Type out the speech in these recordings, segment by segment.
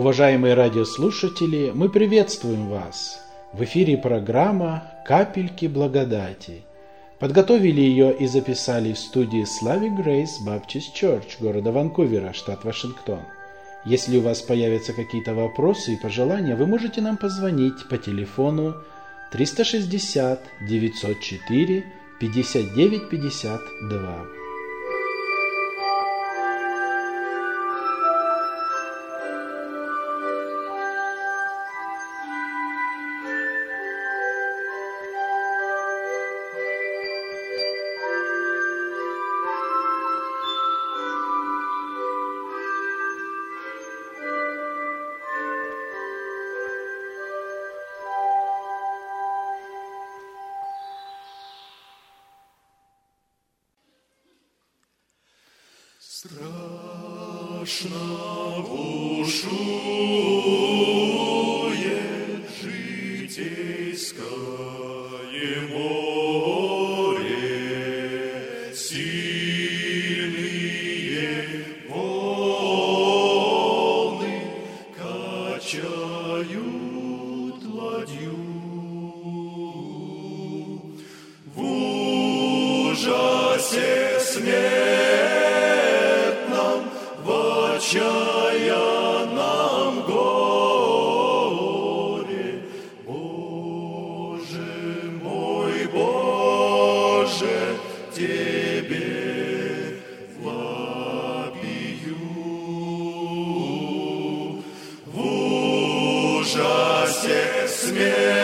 Уважаемые радиослушатели, мы приветствуем вас! В эфире программа «Капельки благодати». Подготовили ее и записали в студии Slavic Grace Baptist Church города Ванкувера, штат Вашингтон. Если у вас появятся какие-то вопросы и пожелания, вы можете нам позвонить по телефону 360 904 59 52. страшно бушует житейское море. смерть.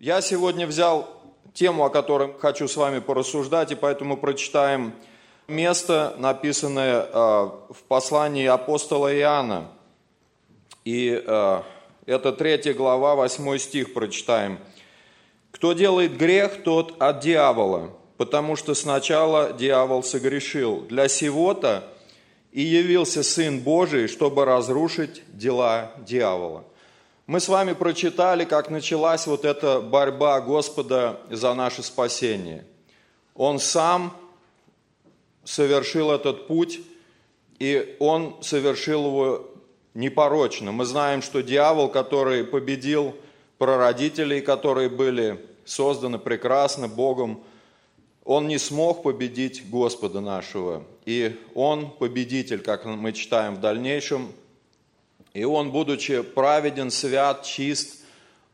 Я сегодня взял тему, о которой хочу с вами порассуждать, и поэтому прочитаем место, написанное э, в послании апостола Иоанна. И э, это третья глава, восьмой стих прочитаем. «Кто делает грех, тот от дьявола, потому что сначала дьявол согрешил. Для сего-то и явился Сын Божий, чтобы разрушить дела дьявола. Мы с вами прочитали, как началась вот эта борьба Господа за наше спасение. Он сам совершил этот путь, и он совершил его непорочно. Мы знаем, что дьявол, который победил прародителей, которые были созданы прекрасно Богом, он не смог победить Господа нашего. И он победитель, как мы читаем в дальнейшем. И он, будучи праведен, свят, чист,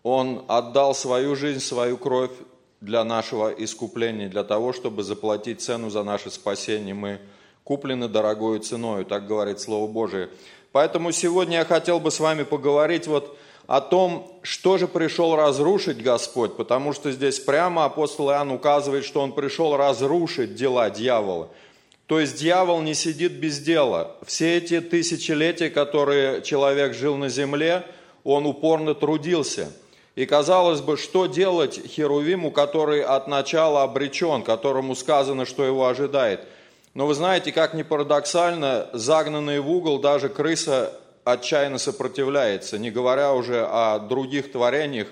он отдал свою жизнь, свою кровь для нашего искупления, для того, чтобы заплатить цену за наше спасение. Мы куплены дорогой ценой, так говорит Слово Божие. Поэтому сегодня я хотел бы с вами поговорить вот о том, что же пришел разрушить Господь, потому что здесь прямо апостол Иоанн указывает, что он пришел разрушить дела дьявола. То есть дьявол не сидит без дела. Все эти тысячелетия, которые человек жил на земле, он упорно трудился. И казалось бы, что делать Херувиму, который от начала обречен, которому сказано, что его ожидает. Но вы знаете, как ни парадоксально, загнанный в угол даже крыса отчаянно сопротивляется, не говоря уже о других творениях.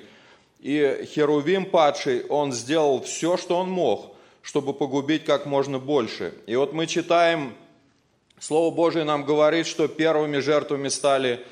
И Херувим падший, он сделал все, что он мог, чтобы погубить как можно больше. И вот мы читаем, Слово Божие нам говорит, что первыми жертвами стали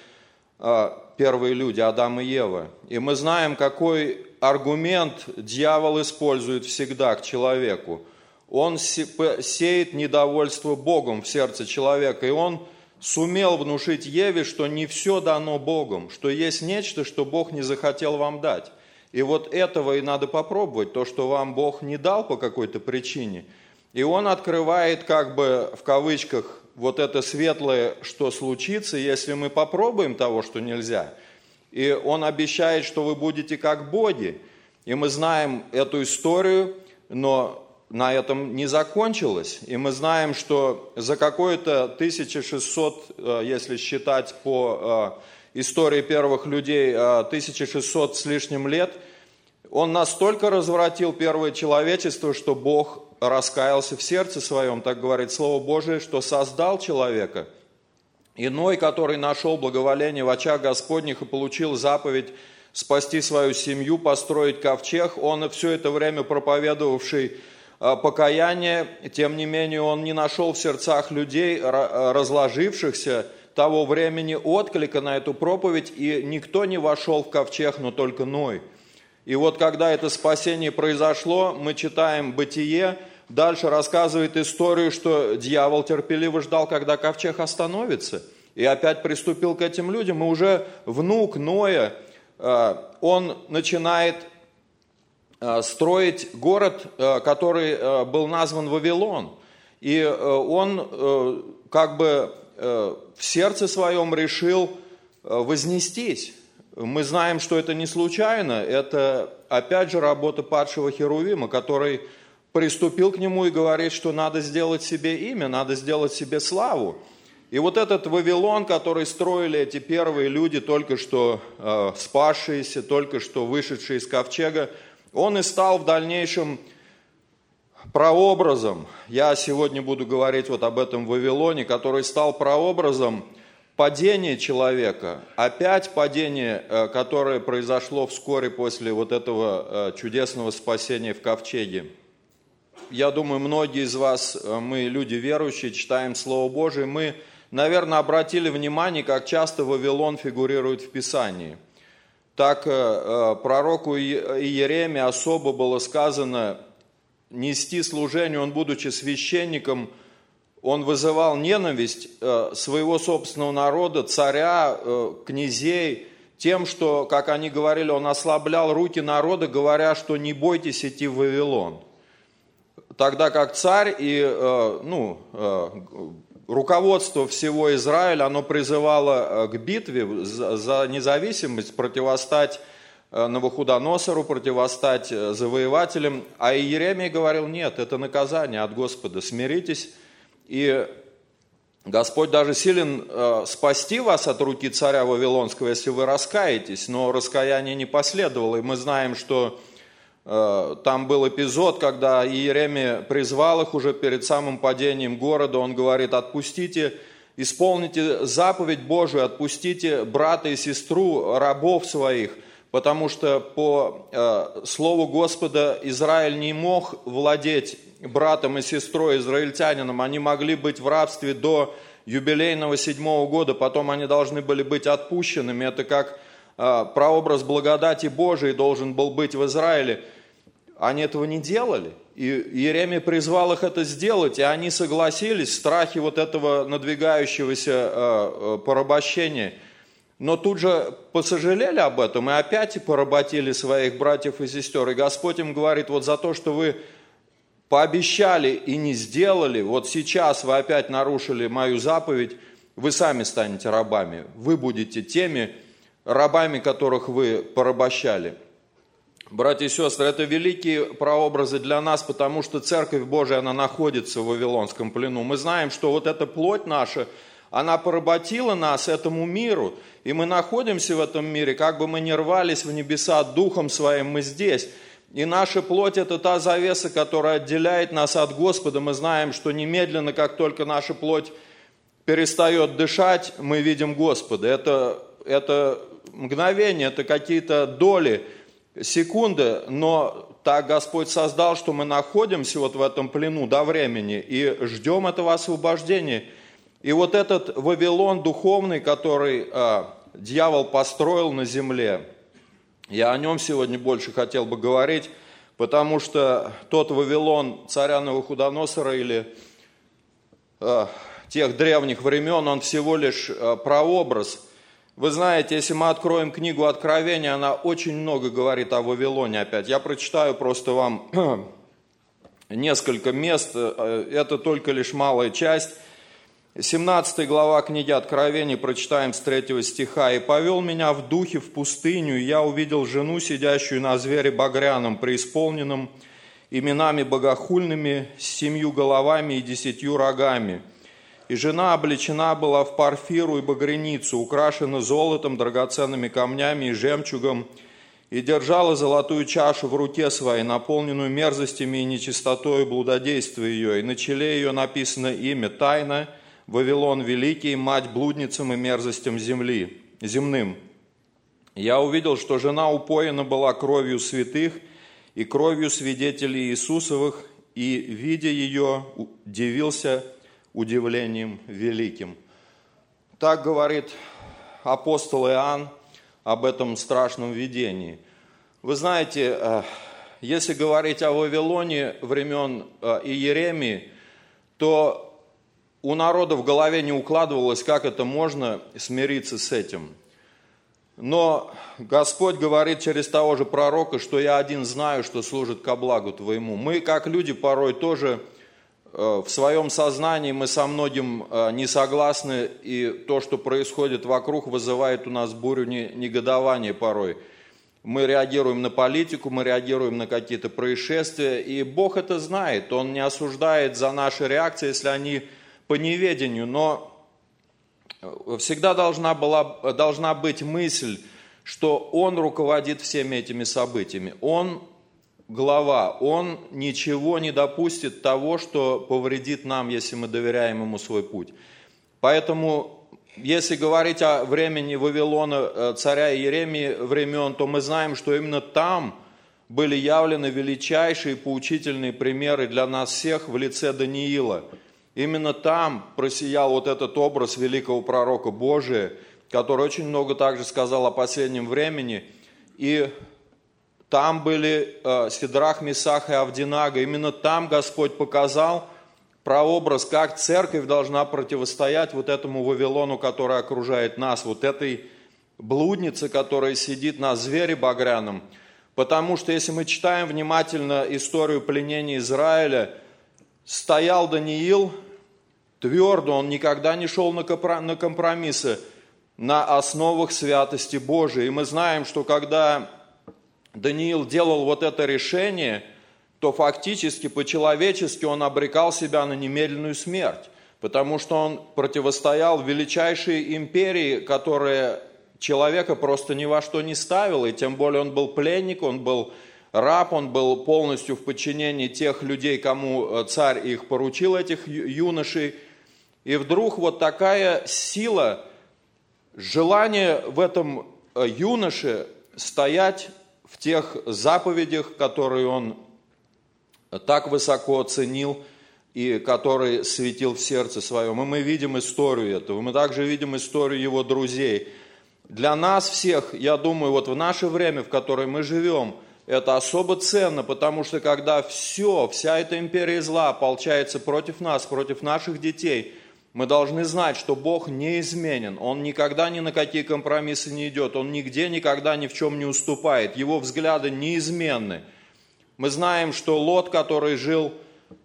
а, первые люди, Адам и Ева. И мы знаем, какой аргумент дьявол использует всегда к человеку. Он сеет недовольство Богом в сердце человека, и он сумел внушить Еве, что не все дано Богом, что есть нечто, что Бог не захотел вам дать. И вот этого и надо попробовать, то, что вам Бог не дал по какой-то причине. И он открывает, как бы в кавычках, вот это светлое, что случится, если мы попробуем того, что нельзя. И он обещает, что вы будете как боги. И мы знаем эту историю, но на этом не закончилось. И мы знаем, что за какое-то 1600, э, если считать по э, истории первых людей, 1600 э, с лишним лет, он настолько развратил первое человечество, что Бог раскаялся в сердце своем, так говорит Слово Божие, что создал человека. Иной, который нашел благоволение в очах Господних и получил заповедь спасти свою семью, построить ковчег, он все это время проповедовавший Э, покаяние, тем не менее он не нашел в сердцах людей, разложившихся того времени, отклика на эту проповедь, и никто не вошел в ковчег, но только Ной. И вот когда это спасение произошло, мы читаем «Бытие», дальше рассказывает историю, что дьявол терпеливо ждал, когда ковчег остановится, и опять приступил к этим людям, и уже внук Ноя, э, он начинает Э, строить город, э, который был назван Вавилон. И он как бы в сердце своем решил вознестись. Мы знаем, что это не случайно, это опять же работа падшего Херувима, который приступил к нему и говорит, что надо сделать себе имя, надо сделать себе славу. И вот этот Вавилон, который строили эти первые люди, только что э, спасшиеся, только что вышедшие из ковчега, он и стал в дальнейшем прообразом. Я сегодня буду говорить вот об этом Вавилоне, который стал прообразом падения человека. Опять падение, э, которое произошло вскоре после вот этого э, чудесного спасения в ковчеге. Я думаю, многие из вас, э, мы люди верующие, читаем Слово Божие, мы, наверное, обратили внимание, как часто Вавилон фигурирует в Писании – так пророку Иереме особо было сказано нести служение, он, будучи священником, он вызывал ненависть э, своего собственного народа, царя, князей, тем, что, как они говорили, он ослаблял руки народа, говоря, что не бойтесь идти в Вавилон. Тогда как царь и ну, руководство всего Израиля, оно призывало э, к битве за независимость, противостать э, Навуходоносору, противостать э, завоевателям. А Иеремия говорил, нет, это наказание от Господа, смиритесь. И Господь даже силен спасти вас от руки царя Вавилонского, если вы раскаетесь, но раскаяние не последовало. И мы знаем, что Э, там был эпизод, когда Иеремия призвал их уже перед самым падением города. Он говорит, отпустите, исполните заповедь Божию, отпустите брата и сестру, рабов своих, потому что по э, слову Господа Израиль не мог владеть братом и сестрой израильтянином. Они могли быть в рабстве до юбилейного седьмого года, потом они должны были быть отпущенными. Это как а, прообраз благодати Божией должен был быть в Израиле. Они этого не делали. И Иеремия призвал их это сделать, и они согласились в страхе вот этого надвигающегося а, а, порабощения. Но тут же посожалели об этом и опять поработили своих братьев и сестер. И Господь им говорит, вот за то, что вы пообещали и не сделали, вот сейчас вы опять нарушили мою заповедь, вы сами станете рабами. Вы будете теми, рабами которых вы порабощали. Братья и сестры, это великие прообразы для нас, потому что Церковь Божия, она находится в Вавилонском плену. Мы знаем, что вот эта плоть наша, она поработила нас этому миру, и мы находимся в этом мире, как бы мы ни рвались в небеса духом своим, мы здесь. И наша плоть – это та завеса, которая отделяет нас от Господа. Мы знаем, что немедленно, как только наша плоть перестает дышать, мы видим Господа. Это, это мгновения, это какие-то доли, секунды, но так Господь создал, что мы находимся вот в этом плену до времени и ждем этого освобождения. И вот этот Вавилон духовный, который э, дьявол построил на земле, я о нем сегодня больше хотел бы говорить, потому что тот Вавилон царя Новохудоносора или э, тех древних времен, он всего лишь э, прообраз – вы знаете, если мы откроем книгу Откровения, она очень много говорит о Вавилоне опять. Я прочитаю просто вам несколько мест, э, это только лишь малая часть. 17 глава книги Откровений, прочитаем с 3 стиха. «И повел меня в духе в пустыню, и я увидел жену, сидящую на звере багряном, преисполненном именами богохульными, с семью головами и десятью рогами» И жена облечена была в парфиру и багряницу, украшена золотом, драгоценными камнями и жемчугом, и держала золотую чашу в руке своей, наполненную мерзостями и нечистотой блудодействия ее. И на челе ее написано имя «Тайна, Вавилон Великий, мать блудницам и мерзостям земли, земным». Я увидел, что жена упоена была кровью святых и кровью свидетелей Иисусовых, и, видя ее, дивился – удивлением великим. Так говорит апостол Иоанн об этом страшном видении. Вы знаете, э, если говорить о Вавилоне времен э, Иеремии, то у народа в голове не укладывалось, как это можно смириться с этим. Но Господь говорит через того же пророка, что я один знаю, что служит ко благу твоему. Мы, как люди, порой тоже Э, в своем сознании мы со многим э, не согласны, и то, что происходит вокруг, вызывает у нас бурю негодования порой. Мы реагируем на политику, мы реагируем на какие-то происшествия, и Бог это знает, Он не осуждает за наши реакции, если они по неведению, но всегда должна, была, должна быть мысль, что Он руководит всеми этими событиями. Он глава, он ничего не допустит того, что повредит нам, если мы доверяем ему свой путь. Поэтому, если говорить о времени Вавилона, э, царя Иеремии времен, то мы знаем, что именно там были явлены величайшие поучительные примеры для нас всех в лице Даниила. Именно там просиял вот этот образ великого пророка Божия, который очень много также сказал о последнем времени. И там были э, Сидрах, Месах и Авдинага. Именно там Господь показал прообраз, как церковь должна противостоять вот этому Вавилону, который окружает нас, вот этой блуднице, которая сидит на звере багряном. Потому что если мы читаем внимательно историю пленения Израиля, стоял Даниил твердо, он никогда не шел на компромиссы, на основах святости Божией. И мы знаем, что когда Даниил делал вот это решение, то фактически по-человечески он обрекал себя на немедленную смерть, потому что он противостоял величайшей империи, которая человека просто ни во что не ставила, и тем более он был пленник, он был раб, он был полностью в подчинении тех людей, кому э, царь их поручил, этих юношей. И вдруг вот такая сила, желание в этом э, юноше стоять в тех заповедях, которые он так высоко ценил и который светил в сердце своем. И мы видим историю этого. Мы также видим историю его друзей. Для нас всех, я думаю, вот в наше время, в которое мы живем, это особо ценно, потому что когда все, вся эта империя зла ополчается против нас, против наших детей, мы должны знать, что Бог неизменен. Он никогда ни на какие компромиссы не идет. Он нигде никогда ни в чем не уступает. Его взгляды неизменны. Мы знаем, что Лот, который жил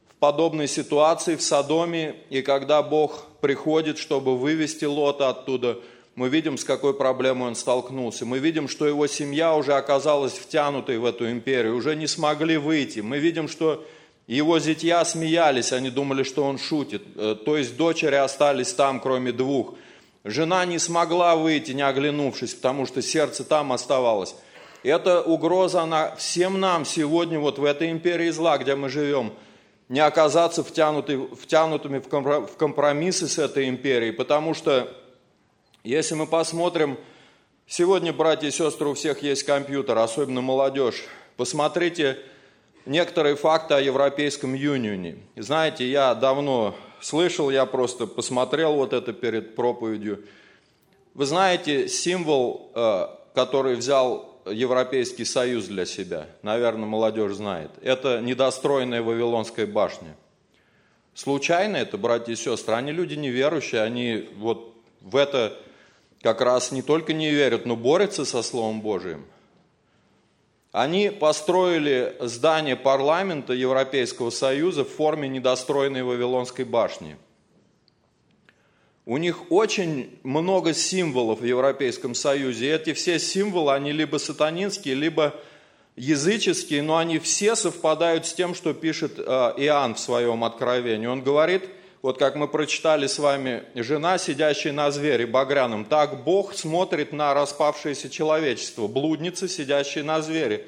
в подобной ситуации в Содоме, и когда Бог приходит, чтобы вывести Лота оттуда, мы видим, с какой проблемой он столкнулся. Мы видим, что его семья уже оказалась втянутой в эту империю, уже не смогли выйти. Мы видим, что его зятья смеялись, они думали, что он шутит. Э, то есть дочери остались там, кроме двух. Жена не смогла выйти, не оглянувшись, потому что сердце там оставалось. Эта угроза, она всем нам сегодня, вот в этой империи зла, где мы живем – не оказаться втянуты, втянутыми в компромиссы с этой империей, потому что если мы посмотрим, сегодня, братья и сестры, у всех есть компьютер, особенно молодежь, посмотрите некоторые факты о Европейском Юнионе. Знаете, я давно слышал, я просто посмотрел вот это перед проповедью. Вы знаете, символ, э, который взял Европейский Союз для себя, наверное, молодежь знает, это недостроенная Вавилонская башня. Случайно это, братья и сестры, они люди неверующие, они вот в это как раз не только не верят, но борются со Словом Божиим. Они построили здание парламента Европейского Союза в форме недостроенной Вавилонской башни – у них очень много символов в Европейском Союзе. И эти все символы, они либо сатанинские, либо языческие, но они все совпадают с тем, что пишет э, Иоанн в своем откровении. Он говорит, вот как мы прочитали с вами, жена, сидящая на звере багряном, так Бог смотрит на распавшееся человечество, блудницы, сидящие на звере.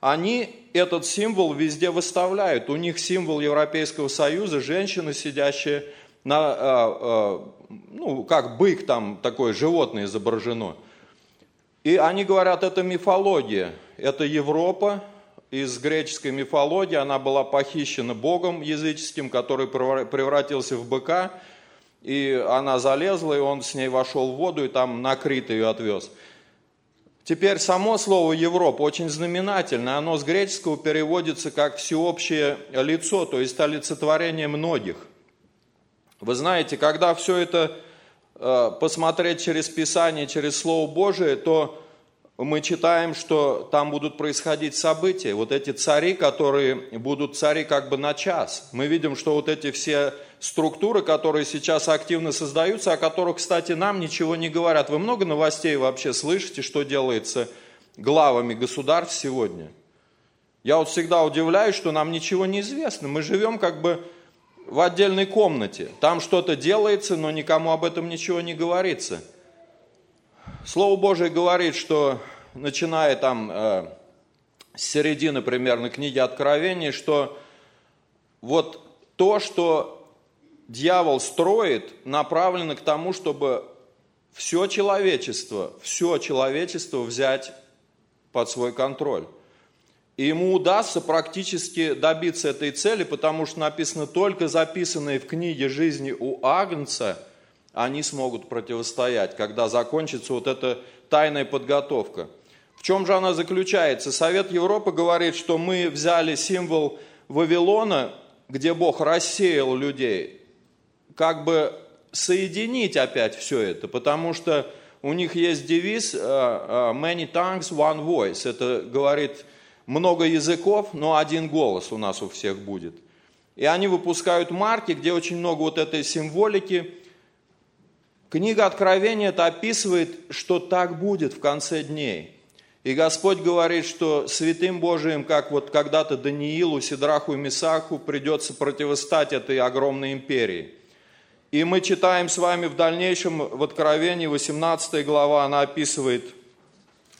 Они этот символ везде выставляют. У них символ Европейского Союза, женщина, сидящая на, а, а, ну, как бык там, такое животное изображено. И они говорят, это мифология, это Европа, из греческой мифологии, она была похищена богом языческим, который превратился в быка, и она залезла, и он с ней вошел в воду, и там накрит ее отвез. Теперь само слово Европа очень знаменательное, оно с греческого переводится как всеобщее лицо, то есть олицетворение многих – вы знаете, когда все это э, посмотреть через Писание, через Слово Божие, то мы читаем, что там будут происходить события. Вот эти цари, которые будут цари как бы на час. Мы видим, что вот эти все структуры, которые сейчас активно создаются, о которых, кстати, нам ничего не говорят. Вы много новостей вообще слышите, что делается главами государств сегодня? Я вот всегда удивляюсь, что нам ничего не известно. Мы живем как бы в отдельной комнате. Там что-то делается, но никому об этом ничего не говорится. Слово Божие говорит, что начиная там э, с середины примерно книги Откровения, что вот то, что дьявол строит, направлено к тому, чтобы все человечество, все человечество взять под свой контроль. И ему удастся практически добиться этой цели, потому что написано, только записанные в книге жизни у Агнца, они смогут противостоять, когда закончится вот эта тайная подготовка. В чем же она заключается? Совет Европы говорит, что мы взяли символ Вавилона, где Бог рассеял людей, как бы соединить опять все это, потому что у них есть девиз э, э, «Many tongues, one voice». Это говорит много языков, но один голос у нас у всех будет. И они выпускают марки, где очень много вот этой символики. Книга Откровения это описывает, что так будет в конце дней. И Господь говорит, что святым Божиим, как вот когда-то Даниилу, Сидраху и Месаху, придется противостать этой огромной империи. И мы читаем с вами в дальнейшем в Откровении, 18 глава, она описывает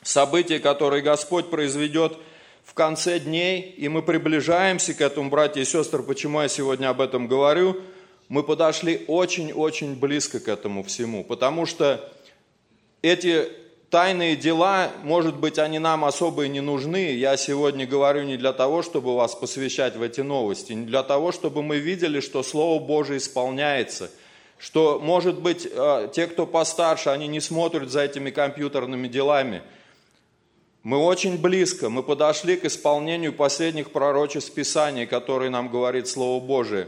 события, которые Господь произведет – в конце дней, и мы приближаемся к этому, братья и сестры, почему я сегодня об этом говорю, мы подошли очень-очень близко к этому всему, потому что эти тайные дела, может быть, они нам особо и не нужны. Я сегодня говорю не для того, чтобы вас посвящать в эти новости, не для того, чтобы мы видели, что Слово Божие исполняется, что, может быть, э, те, кто постарше, они не смотрят за этими компьютерными делами – мы очень близко, мы подошли к исполнению последних пророчеств Писания, которые нам говорит Слово Божие.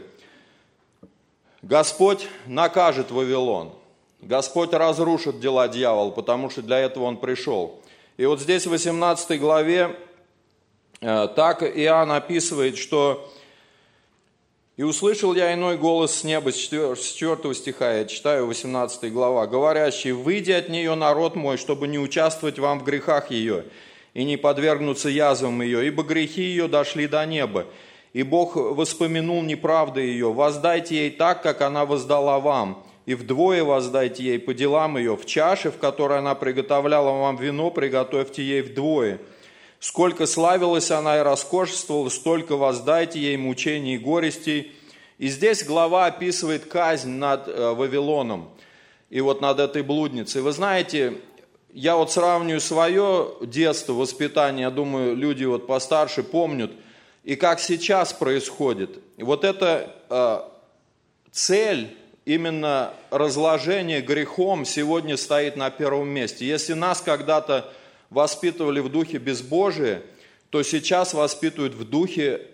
Господь накажет Вавилон. Господь разрушит дела дьявола, потому что для этого он пришел. И вот здесь в 18 главе э, так Иоанн описывает, что «И услышал я иной голос с неба, с 4 стиха, я читаю 18 глава, говорящий, «Выйди от нее, народ мой, чтобы не участвовать вам в грехах ее, и не подвергнуться язвам ее, ибо грехи ее дошли до неба. И Бог воспомянул неправды ее. Воздайте ей так, как она воздала вам, и вдвое воздайте ей по делам ее. В чаше, в которой она приготовляла вам вино, приготовьте ей вдвое. Сколько славилась она и роскошествовала, столько воздайте ей мучений и горестей. И здесь глава описывает казнь над э, Вавилоном и вот над этой блудницей. Вы знаете, я вот сравниваю свое детство, воспитание, я думаю, люди вот постарше помнят, и как сейчас происходит. И вот эта э, цель, именно разложение грехом сегодня стоит на первом месте. Если нас когда-то воспитывали в духе безбожия, то сейчас воспитывают в духе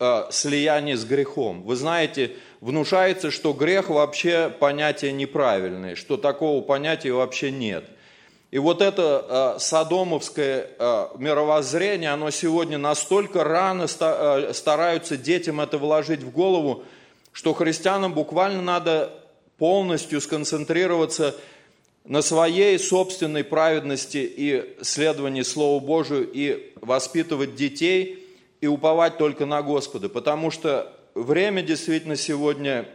э, слияния с грехом. Вы знаете, внушается, что грех вообще понятие неправильное, что такого понятия вообще нет – и вот это э, садомовское э, мировоззрение, оно сегодня настолько рано ста, э, стараются детям это вложить в голову, что христианам буквально надо полностью сконцентрироваться на своей собственной праведности и следовании Слову Божию и воспитывать детей и уповать только на Господа. Потому что время действительно сегодня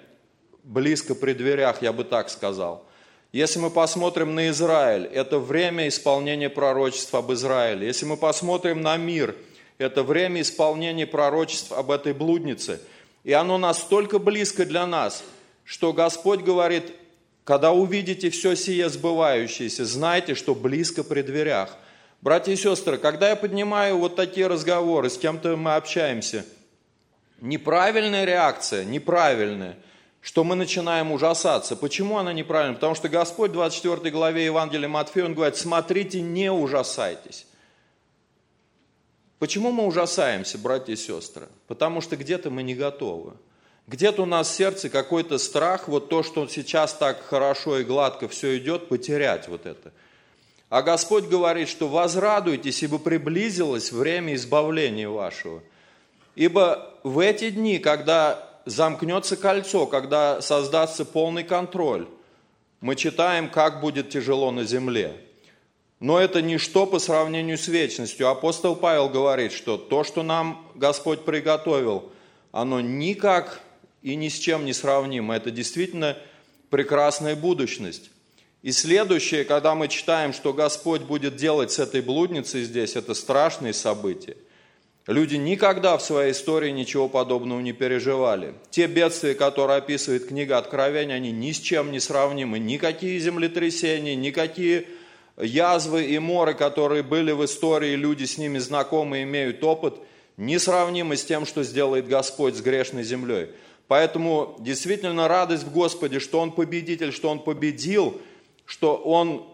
близко при дверях, я бы так сказал – если мы посмотрим на Израиль, это время исполнения пророчеств об Израиле. Если мы посмотрим на мир, это время исполнения пророчеств об этой блуднице. И оно настолько близко для нас, что Господь говорит, когда увидите все сие сбывающееся, знайте, что близко при дверях. Братья и сестры, когда я поднимаю вот такие разговоры, с кем-то мы общаемся, неправильная реакция, неправильная – что мы начинаем ужасаться. Почему она неправильна? Потому что Господь в 24 главе Евангелия Матфея, Он говорит, смотрите, не ужасайтесь. Почему мы ужасаемся, братья и сестры? Потому что где-то мы не готовы. Где-то у нас в сердце какой-то страх, вот то, что сейчас так хорошо и гладко все идет, потерять вот это. А Господь говорит, что возрадуйтесь, ибо приблизилось время избавления вашего. Ибо в эти дни, когда замкнется кольцо, когда создастся полный контроль, мы читаем, как будет тяжело на земле. Но это ничто по сравнению с вечностью. Апостол Павел говорит, что то, что нам Господь приготовил, оно никак и ни с чем не сравнимо. Это действительно прекрасная будущность. И следующее, когда мы читаем, что Господь будет делать с этой блудницей здесь, это страшные события – Люди никогда в своей истории ничего подобного не переживали. Те бедствия, которые описывает книга Откровения, они ни с чем не сравнимы. Никакие землетрясения, никакие язвы и моры, которые были в истории, люди с ними знакомы, имеют опыт, несравнимы с тем, что сделает Господь с грешной землей. Поэтому действительно радость в Господе, что Он победитель, что Он победил, что Он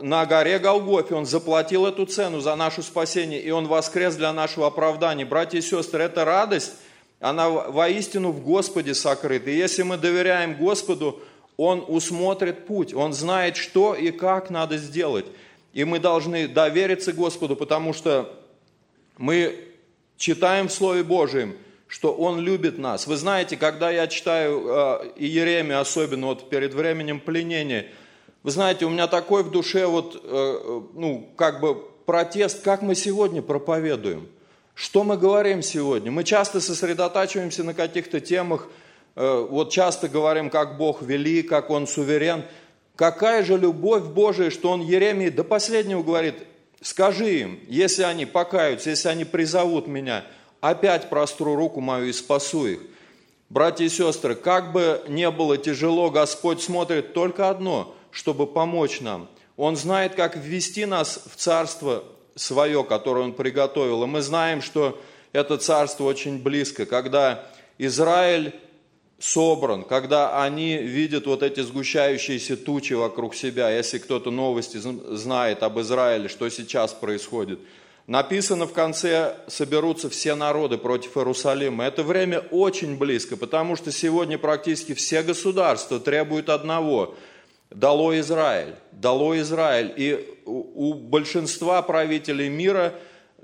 на горе Голгофе, Он заплатил эту цену за наше спасение, и Он воскрес для нашего оправдания. Братья и сестры, эта радость, она воистину в Господе сокрыта. И если мы доверяем Господу, Он усмотрит путь, Он знает, что и как надо сделать. И мы должны довериться Господу, потому что мы читаем в Слове Божьем, что Он любит нас. Вы знаете, когда я читаю э, Иеремию, особенно вот перед временем пленения – вы знаете, у меня такой в душе вот, э, ну, как бы протест, как мы сегодня проповедуем. Что мы говорим сегодня? Мы часто сосредотачиваемся на каких-то темах, э, вот часто говорим, как Бог велик, как Он суверен. Какая же любовь Божия, что Он Еремии до последнего говорит, Скажи им, если они покаются, если они призовут меня, опять простру руку мою и спасу их. Братья и сестры, как бы не было тяжело, Господь смотрит только одно, чтобы помочь нам. Он знает, как ввести нас в царство свое, которое Он приготовил. И мы знаем, что это царство очень близко. Когда Израиль собран, когда они видят вот эти сгущающиеся тучи вокруг себя, если кто-то новости знает об Израиле, что сейчас происходит. Написано в конце, соберутся все народы против Иерусалима. Это время очень близко, потому что сегодня практически все государства требуют одного – дало Израиль, дало Израиль. И у большинства правителей мира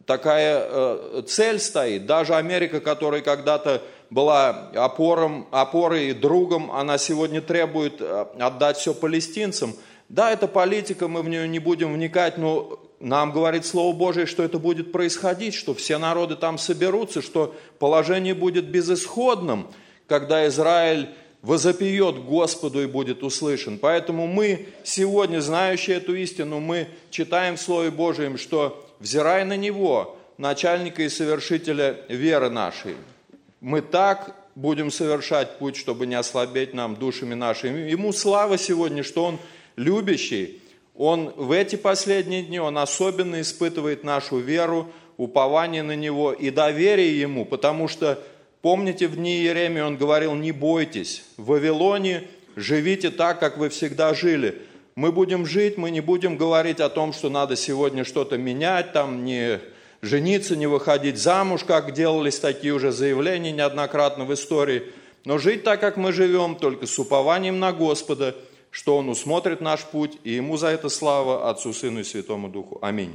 такая э, цель стоит. Даже Америка, которая когда-то была опором, опорой и другом, она сегодня требует э, отдать все палестинцам. Да, это политика, мы в нее не будем вникать, но нам говорит Слово Божие, что это будет происходить, что все народы там соберутся, что положение будет безысходным, когда Израиль возопьет Господу и будет услышан. Поэтому мы сегодня, знающие эту истину, мы читаем в Слове Божьем, что взирая на Него, начальника и совершителя веры нашей, мы так будем совершать путь, чтобы не ослабеть нам душами нашими. Ему слава сегодня, что Он любящий. Он в эти последние дни, Он особенно испытывает нашу веру, упование на Него и доверие Ему, потому что, помните, в дни Иеремии Он говорил, не бойтесь, в Вавилоне живите так, как вы всегда жили. Мы будем жить, мы не будем говорить о том, что надо сегодня что-то менять, там не жениться, не выходить замуж, как делались такие уже заявления неоднократно в истории, но жить так, как мы живем, только с упованием на Господа, что Он усмотрит наш путь, и Ему за это слава Отцу, Сыну и Святому Духу. Аминь.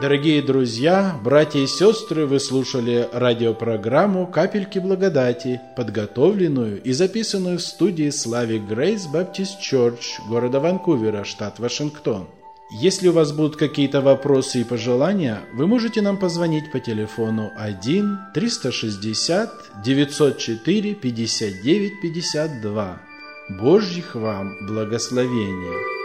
Дорогие друзья, братья и сестры, вы слушали радиопрограмму «Капельки благодати», подготовленную и записанную в студии Слави Грейс Баптист Чорч города Ванкувера, штат Вашингтон. Если у вас будут какие-то вопросы и пожелания, вы можете нам позвонить по телефону 1 360 904 59 52. Божьих вам благословений!